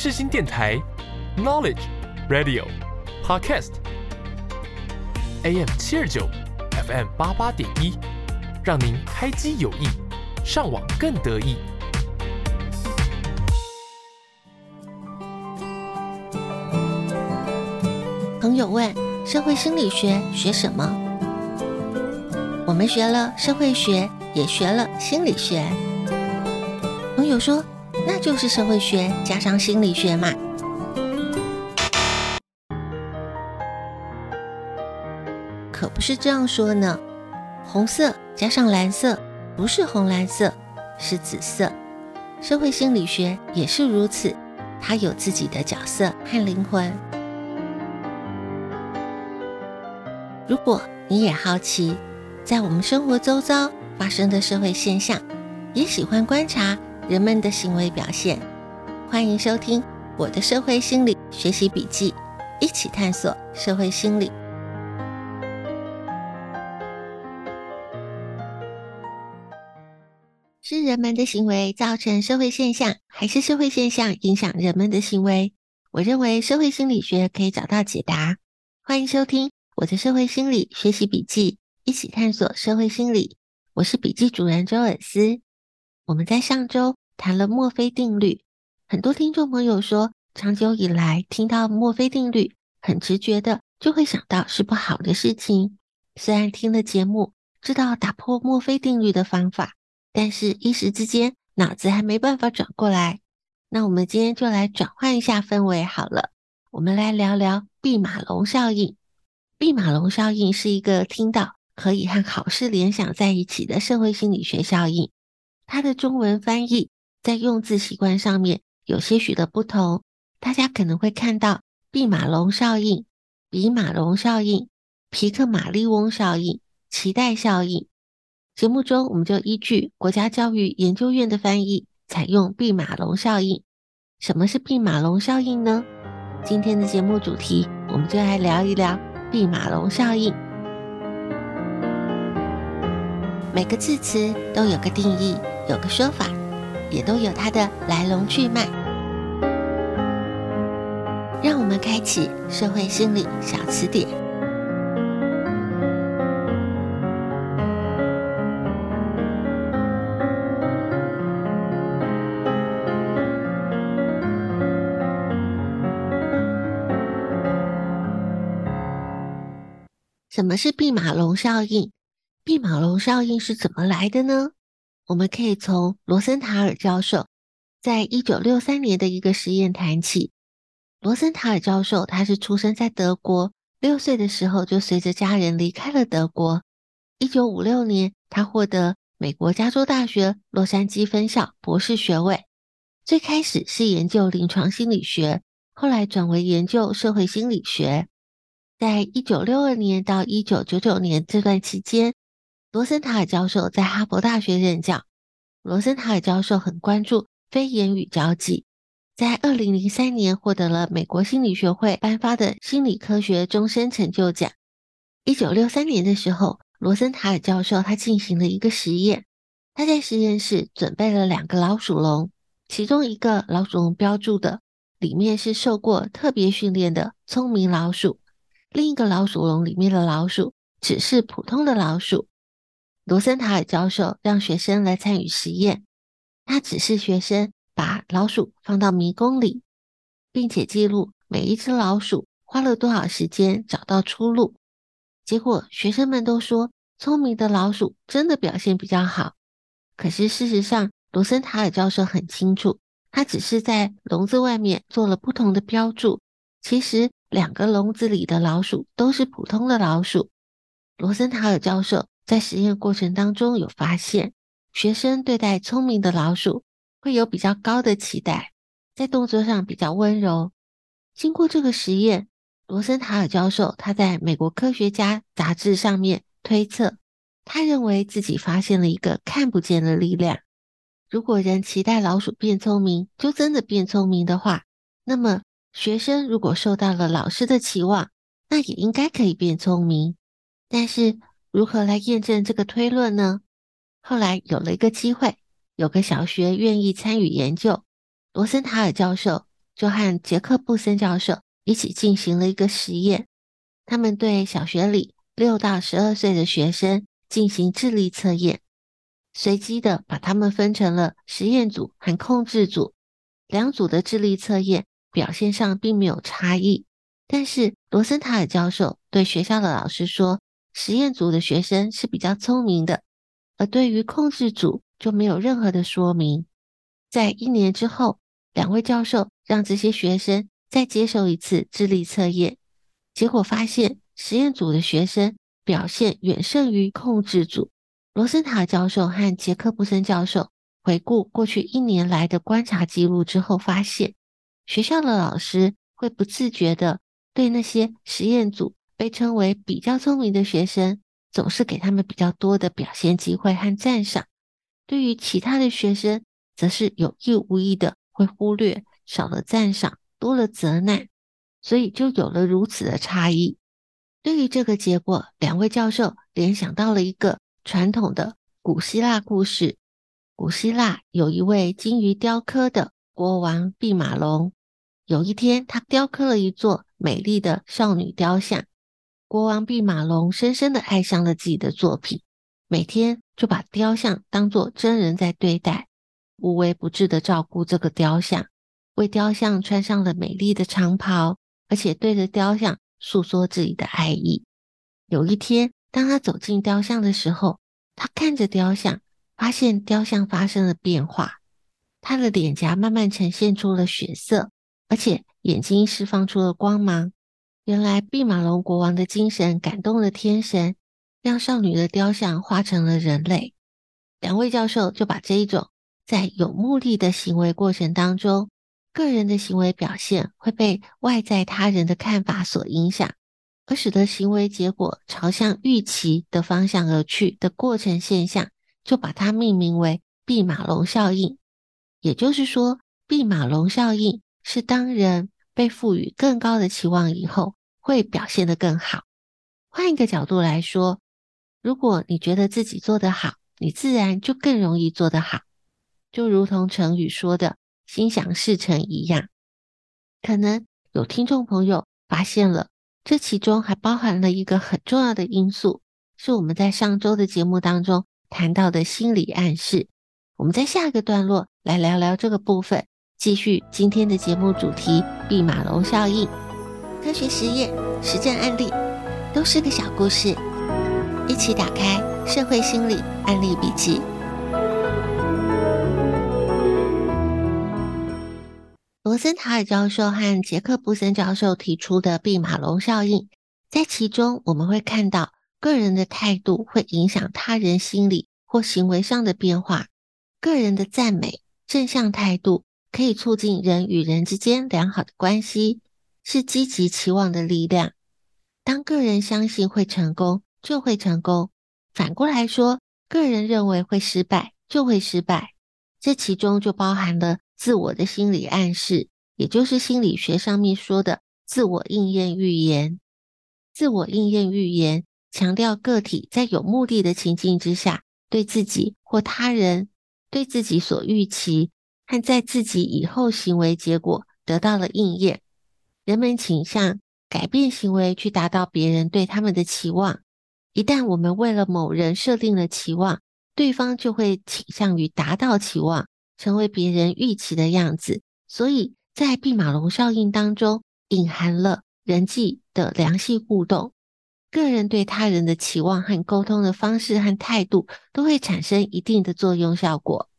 世新电台，Knowledge Radio Podcast，AM 七二九，FM 八八点一，让您开机有益，上网更得意。朋友问：社会心理学学什么？我们学了社会学，也学了心理学。朋友说：“那就是社会学加上心理学嘛。”可不是这样说呢。红色加上蓝色不是红蓝色，是紫色。社会心理学也是如此，它有自己的角色和灵魂。如果你也好奇，在我们生活周遭发生的社会现象，也喜欢观察人们的行为表现。欢迎收听我的社会心理学习笔记，一起探索社会心理。是人们的行为造成社会现象，还是社会现象影响人们的行为？我认为社会心理学可以找到解答。欢迎收听我的社会心理学习笔记。一起探索社会心理，我是笔记主人周尔斯。我们在上周谈了墨菲定律，很多听众朋友说，长久以来听到墨菲定律，很直觉的就会想到是不好的事情。虽然听了节目，知道打破墨菲定律的方法，但是一时之间脑子还没办法转过来。那我们今天就来转换一下氛围好了，我们来聊聊毕马龙效应。毕马龙效应是一个听到。可以和好事联想在一起的社会心理学效应，它的中文翻译在用字习惯上面有些许的不同。大家可能会看到毕马龙效应、比马龙效应、皮克马利翁效应、脐带效应。节目中我们就依据国家教育研究院的翻译，采用毕马龙效应。什么是毕马龙效应呢？今天的节目主题，我们就来聊一聊毕马龙效应。每个字词都有个定义，有个说法，也都有它的来龙去脉。让我们开启社会心理小词典。什么是毕马龙效应？毕马龙效应是怎么来的呢？我们可以从罗森塔尔教授在一九六三年的一个实验谈起。罗森塔尔教授他是出生在德国，六岁的时候就随着家人离开了德国。一九五六年，他获得美国加州大学洛杉矶分校博士学位。最开始是研究临床心理学，后来转为研究社会心理学。在一九六二年到一九九九年这段期间，罗森塔尔教授在哈佛大学任教。罗森塔尔教授很关注非言语交际，在二零零三年获得了美国心理学会颁发的心理科学终身成就奖。一九六三年的时候，罗森塔尔教授他进行了一个实验，他在实验室准备了两个老鼠笼，其中一个老鼠笼标注的里面是受过特别训练的聪明老鼠，另一个老鼠笼里面的老鼠只是普通的老鼠。罗森塔尔教授让学生来参与实验，他指示学生把老鼠放到迷宫里，并且记录每一只老鼠花了多少时间找到出路。结果学生们都说，聪明的老鼠真的表现比较好。可是事实上，罗森塔尔教授很清楚，他只是在笼子外面做了不同的标注，其实两个笼子里的老鼠都是普通的老鼠。罗森塔尔教授。在实验过程当中，有发现学生对待聪明的老鼠会有比较高的期待，在动作上比较温柔。经过这个实验，罗森塔尔教授他在美国科学家杂志上面推测，他认为自己发现了一个看不见的力量。如果人期待老鼠变聪明，就真的变聪明的话，那么学生如果受到了老师的期望，那也应该可以变聪明。但是，如何来验证这个推论呢？后来有了一个机会，有个小学愿意参与研究。罗森塔尔教授就和杰克布森教授一起进行了一个实验。他们对小学里六到十二岁的学生进行智力测验，随机的把他们分成了实验组和控制组。两组的智力测验表现上并没有差异，但是罗森塔尔教授对学校的老师说，实验组的学生是比较聪明的，而对于控制组就没有任何的说明。在一年之后，两位教授让这些学生再接受一次智力测验，结果发现实验组的学生表现远胜于控制组。罗森塔教授和杰克布森教授。回顾过去一年来的观察记录之后，发现学校的老师会不自觉地对那些实验组被称为比较聪明的学生，总是给他们比较多的表现机会和赞赏；对于其他的学生，则是有意无意的会忽略，少了赞赏，多了责难，所以就有了如此的差异。对于这个结果，两位教授联想到了一个传统的古希腊故事。古希腊有一位精于雕刻的国王毕马龙。有一天，他雕刻了一座美丽的少女雕像。国王毕马龙深深地爱上了自己的作品，每天就把雕像当作真人在对待，无微不至的照顾这个雕像，为雕像穿上了美丽的长袍，而且对着雕像诉说自己的爱意。有一天，当他走进雕像的时候，他看着雕像。发现雕像发生了变化，他的脸颊慢慢呈现出了血色，而且眼睛释放出了光芒。原来毕马龙国王的精神感动了天神，让少女的雕像化成了人类。两位教授就把这一种在有目的的行为过程当中，个人的行为表现会被外在他人的看法所影响，而使得行为结果朝向预期的方向而去的过程现象。就把它命名为毕马龙效应，也就是说，毕马龙效应是当人被赋予更高的期望以后，会表现得更好。换一个角度来说，如果你觉得自己做得好，你自然就更容易做得好，就如同成语说的“心想事成”一样。可能有听众朋友发现了，这其中还包含了一个很重要的因素，是我们在上周的节目当中。谈到的心理暗示，我们在下一个段落来聊聊这个部分。继续今天的节目主题：毕马龙效应。科学实验、实战案例，都是个小故事。一起打开社会心理案例笔记。罗森塔尔教授和杰克布森教授提出的毕马龙效应，在其中我们会看到。个人的态度会影响他人心理或行为上的变化。个人的赞美、正向态度可以促进人与人之间良好的关系，是积极期望的力量。当个人相信会成功，就会成功；反过来说，个人认为会失败，就会失败。这其中就包含了自我的心理暗示，也就是心理学上面说的自我应验预言。自我应验预言。强调个体在有目的的情境之下，对自己或他人、对自己所预期和在自己以后行为结果得到了应验。人们倾向改变行为去达到别人对他们的期望。一旦我们为了某人设定了期望，对方就会倾向于达到期望，成为别人预期的样子。所以在毕马龙效应当中，隐含了人际的良性互动。个人对他人的期望和沟通的方式和态度都会产生一定的作用效果，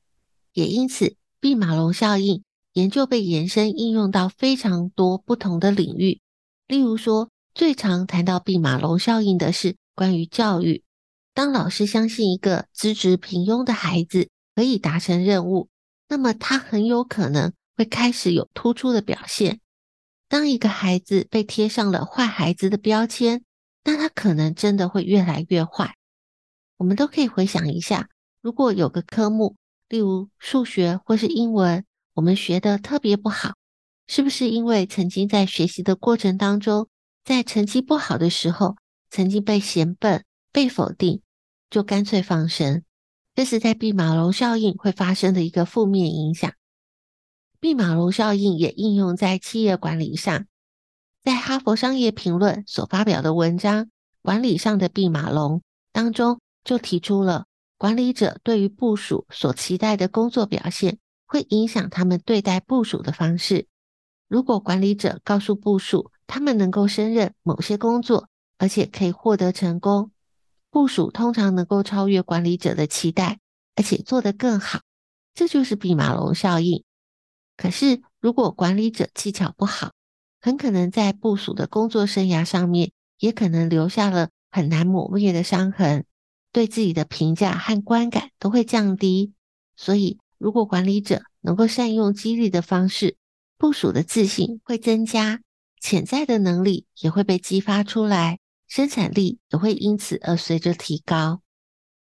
也因此，毕马龙效应研究被延伸应用到非常多不同的领域。例如说，最常谈到毕马龙效应的是关于教育。当老师相信一个资质平庸的孩子可以达成任务，那么他很有可能会开始有突出的表现。当一个孩子被贴上了坏孩子的标签，那他可能真的会越来越坏。我们都可以回想一下，如果有个科目，例如数学或是英文，我们学的特别不好，是不是因为曾经在学习的过程当中，在成绩不好的时候，曾经被嫌笨、被否定，就干脆放生？这是在毕马龙效应会发生的一个负面影响。毕马龙效应也应用在企业管理上。在《哈佛商业评论》所发表的文章《管理上的毕马龙》当中，就提出了管理者对于部署所期待的工作表现，会影响他们对待部署的方式。如果管理者告诉部署，他们能够胜任某些工作，而且可以获得成功，部署通常能够超越管理者的期待，而且做得更好。这就是弼马龙效应。可是，如果管理者技巧不好，很可能在部署的工作生涯上面，也可能留下了很难抹灭的伤痕，对自己的评价和观感都会降低。所以，如果管理者能够善用激励的方式，部署的自信会增加，潜在的能力也会被激发出来，生产力也会因此而随着提高。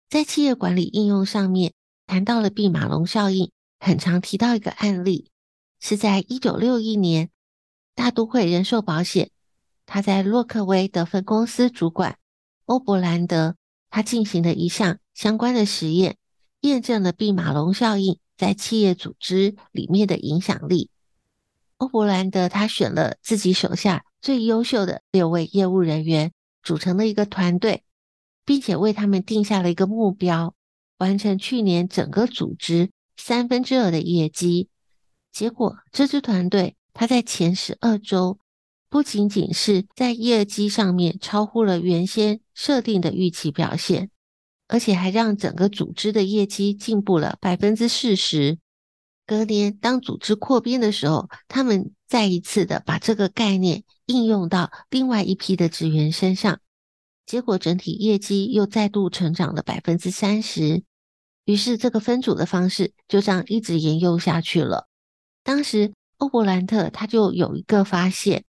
在企业管理应用上面，谈到了毕马龙效应，很常提到一个案例，是在一九六一年，大都会人寿保险，他在洛克威的分公司主管欧伯兰德，他进行了一项相关的实验，验证了毕马龙效应在企业组织里面的影响力。欧伯兰德他选了自己手下最优秀的六位业务人员，组成了一个团队，并且为他们定下了一个目标，完成去年整个组织三分之二的业绩。结果，这支团队他在前十二周，不仅仅是在业绩上面超乎了原先设定的预期表现，而且还让整个组织的业绩进步了百分之四十。隔年，当组织扩编的时候，他们再一次的把这个概念应用到另外一批的职员身上，结果整体业绩又再度成长了百分之三十。于是，这个分组的方式就这样一直沿用下去了。当时，欧伯兰特他就有一个发现：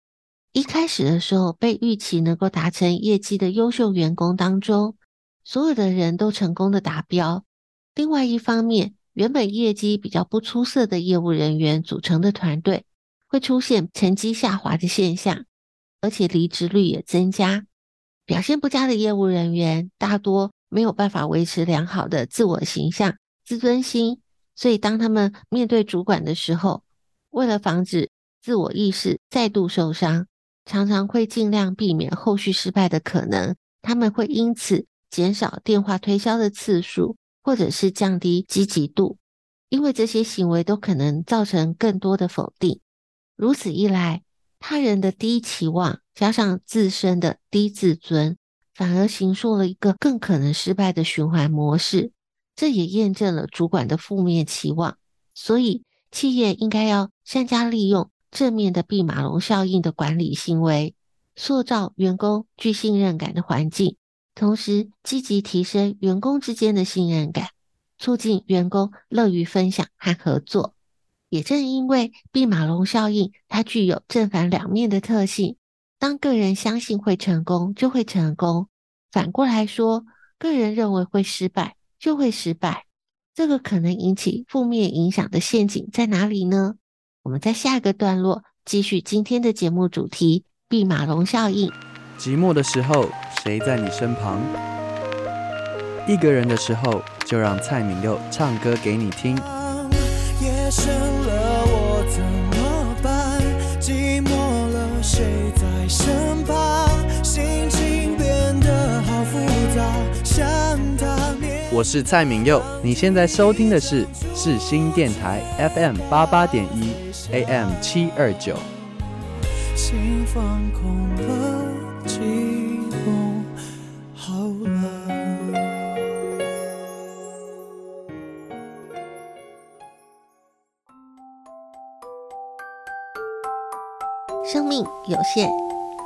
一开始的时候，被预期能够达成业绩的优秀员工当中，所有的人都成功的达标。另外一方面，原本业绩比较不出色的业务人员组成的团队，会出现成绩下滑的现象，而且离职率也增加。表现不佳的业务人员大多没有办法维持良好的自我形象、自尊心，所以当他们面对主管的时候，为了防止自我意识再度受伤，常常会尽量避免后续失败的可能。他们会因此减少电话推销的次数。或者是降低积极度，因为这些行为都可能造成更多的否定。如此一来，他人的低期望加上自身的低自尊，反而形塑了一个更可能失败的循环模式。这也验证了主管的负面期望。所以，企业应该要善加利用正面的毕马龙效应的管理行为，塑造员工具信任感的环境。同时，积极提升员工之间的信任感，促进员工乐于分享和合作。也正因为毕马龙效应，它具有正反两面的特性。当个人相信会成功，就会成功；反过来说，个人认为会失败，就会失败。这个可能引起负面影响的陷阱在哪里呢？我们在下一个段落继续今天的节目主题——毕马龙效应。寂寞的时候，谁在你身旁？一个人的时候，就让蔡敏佑唱歌给你听。夜深我是蔡旻佑，你现在收听的是世新电台 FM 八八点一 AM 七二九。心放空了。好了。生命有限，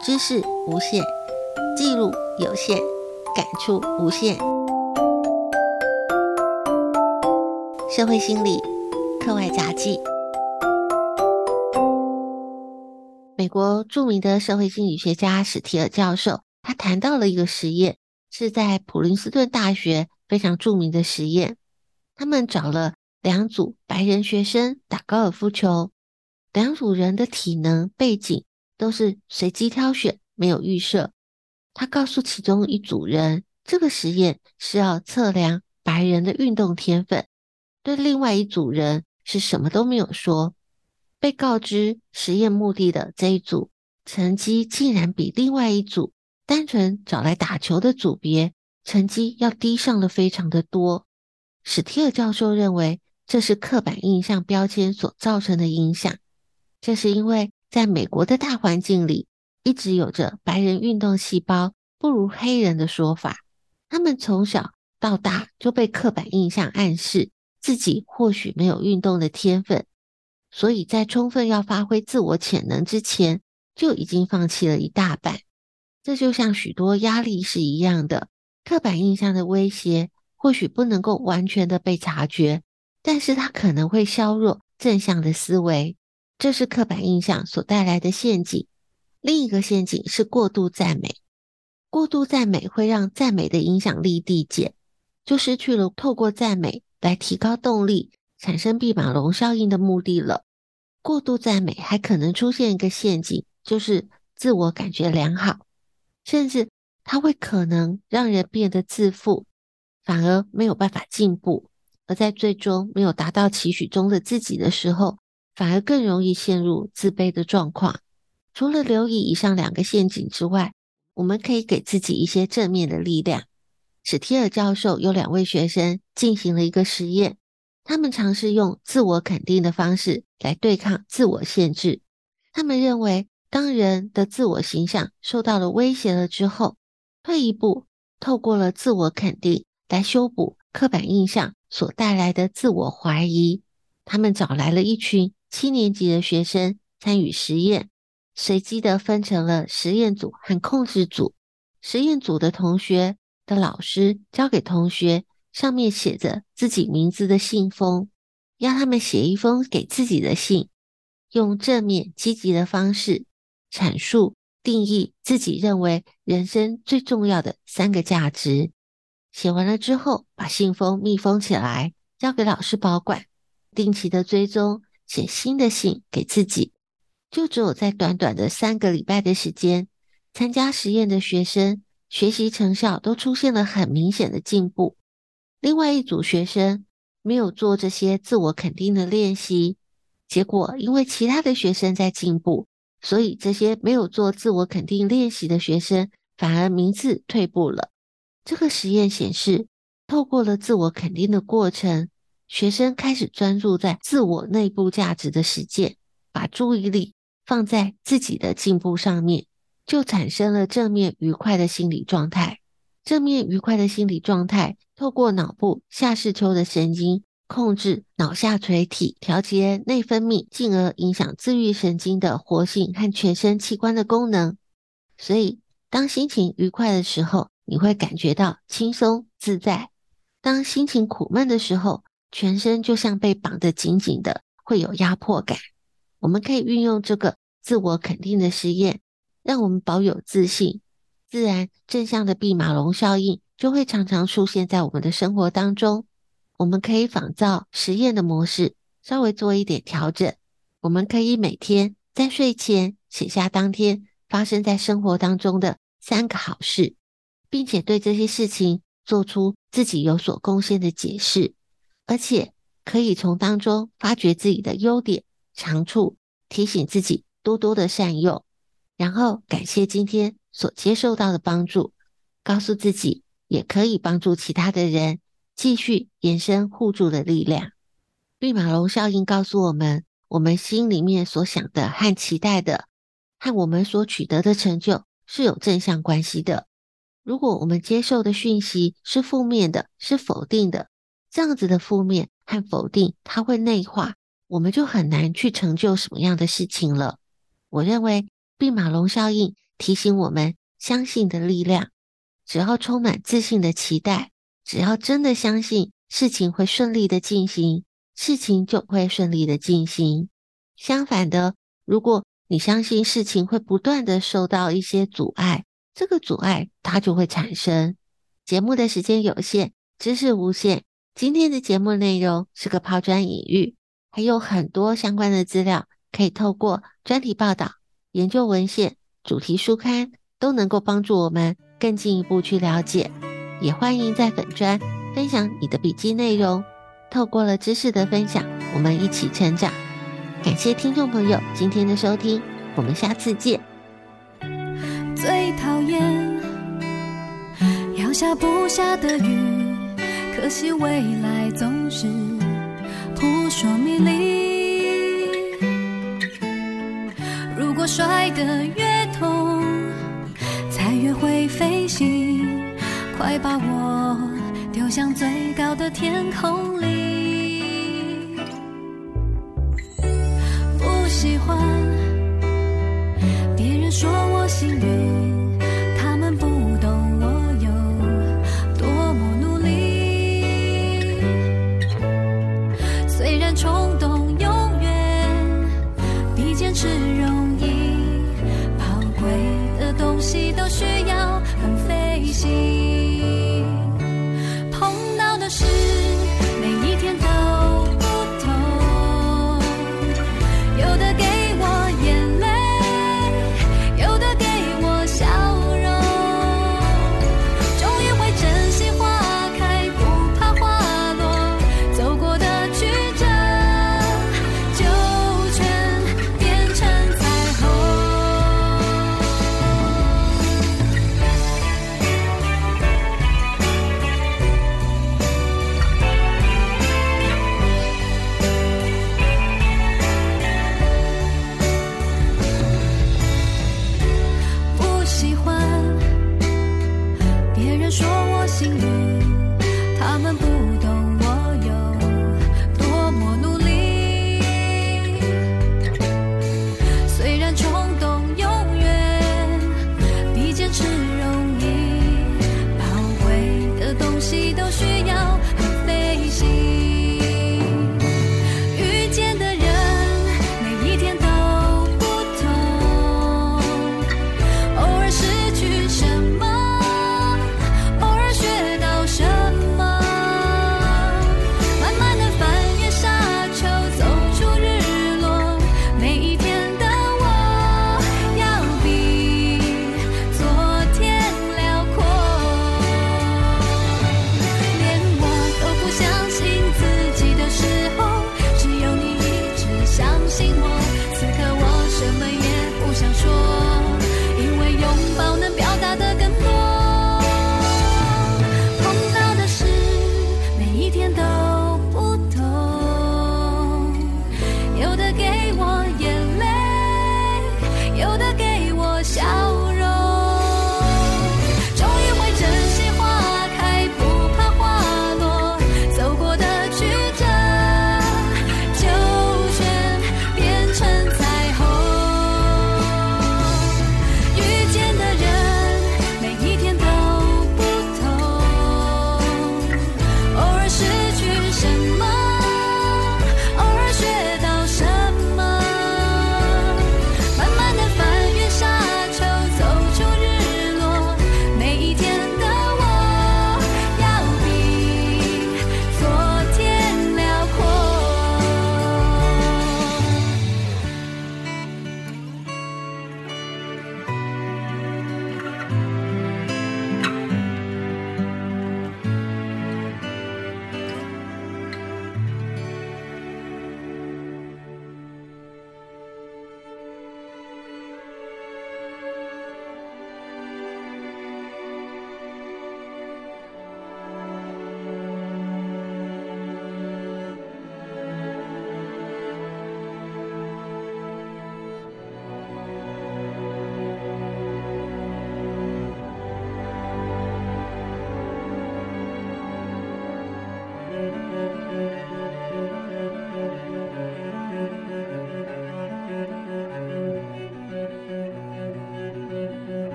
知识无限，记录有限，感触无限。社会心理课外杂记。美国著名的社会心理学家史提尔教授，他谈到了一个实验，是在普林斯顿大学非常著名的实验。他们找了两组白人学生打高尔夫球，两组人的体能背景都是随机挑选，没有预设。他告诉其中一组人，这个实验是要测量白人的运动天分；对另外一组人是什么都没有说。被告知实验目的的这一组成绩竟然比另外一组单纯找来打球的组别成绩要低上了非常的多。史提尔教授认为，这是刻板印象标签所造成的影响。这是因为在美国的大环境里，一直有着白人运动细胞不如黑人的说法。他们从小到大就被刻板印象暗示自己或许没有运动的天分，所以在充分要发挥自我潜能之前，就已经放弃了一大半。这就像许多压力是一样的，刻板印象的威胁。或许不能够完全的被察觉，但是它可能会削弱正向的思维，这是刻板印象所带来的陷阱。另一个陷阱是过度赞美，过度赞美会让赞美的影响力递减，就失去了透过赞美来提高动力、产生毕马龙效应的目的了。过度赞美还可能出现一个陷阱，就是自我感觉良好，甚至它会可能让人变得自负。反而没有办法进步，而在最终没有达到期许中的自己的时候，反而更容易陷入自卑的状况。除了留意以上两个陷阱之外，我们可以给自己一些正面的力量。史提尔教授有两位学生进行了一个实验，他们尝试用自我肯定的方式来对抗自我限制。他们认为，当人的自我形象受到了威胁了之后，退一步，透过了自我肯定。来修补刻板印象所带来的自我怀疑。他们找来了一群七年级的学生参与实验，随机的分成了实验组和控制组。实验组的同学的老师交给同学上面写着自己名字的信封，要他们写一封给自己的信，用正面积极的方式阐述定义自己认为人生最重要的三个价值。写完了之后，把信封密封起来，交给老师保管，定期的追踪，写新的信给自己。就只有在短短的三个礼拜的时间，参加实验的学生学习成效都出现了很明显的进步。另外一组学生没有做这些自我肯定的练习，结果因为其他的学生在进步，所以这些没有做自我肯定练习的学生反而名次退步了。这个实验显示，透过了自我肯定的过程，学生开始专注在自我内部价值的实践，把注意力放在自己的进步上面，就产生了正面愉快的心理状态。正面愉快的心理状态，透过脑部下视丘的神经控制脑下垂体，调节内分泌，进而影响自愈神经的活性和全身器官的功能。所以，当心情愉快的时候，你会感觉到轻松自在。当心情苦闷的时候，全身就像被绑得紧紧的，会有压迫感。我们可以运用这个自我肯定的实验，让我们保有自信，自然正向的毕马龙效应就会常常出现在我们的生活当中。我们可以仿照实验的模式，稍微做一点调整。我们可以每天在睡前写下当天发生在生活当中的三个好事。并且对这些事情做出自己有所贡献的解释，而且可以从当中发掘自己的优点、长处，提醒自己多多的善用，然后感谢今天所接受到的帮助，告诉自己也可以帮助其他的人，继续延伸互助的力量。绿马龙效应告诉我们，我们心里面所想的和期待的，和我们所取得的成就是有正向关系的。如果我们接受的讯息是负面的，是否定的，这样子的负面和否定，它会内化，我们就很难去成就什么样的事情了。我认为弼马龙效应提醒我们相信的力量，只要充满自信的期待，只要真的相信事情会顺利的进行，事情就会顺利的进行。相反的，如果你相信事情会不断的受到一些阻碍，这个阻碍它就会产生。节目的时间有限，知识无限。今天的节目内容是个抛砖引玉，还有很多相关的资料可以透过专题报道、研究文献、主题书刊都能够帮助我们更进一步去了解。也欢迎在粉专分享你的笔记内容。透过了知识的分享，我们一起成长。感谢听众朋友今天的收听，我们下次见。最讨厌要下不下的雨，可惜未来总是扑朔迷离。摔得越痛，才越会飞行，快把我丢向最高的天空里。不喜欢别人说我幸运，的事。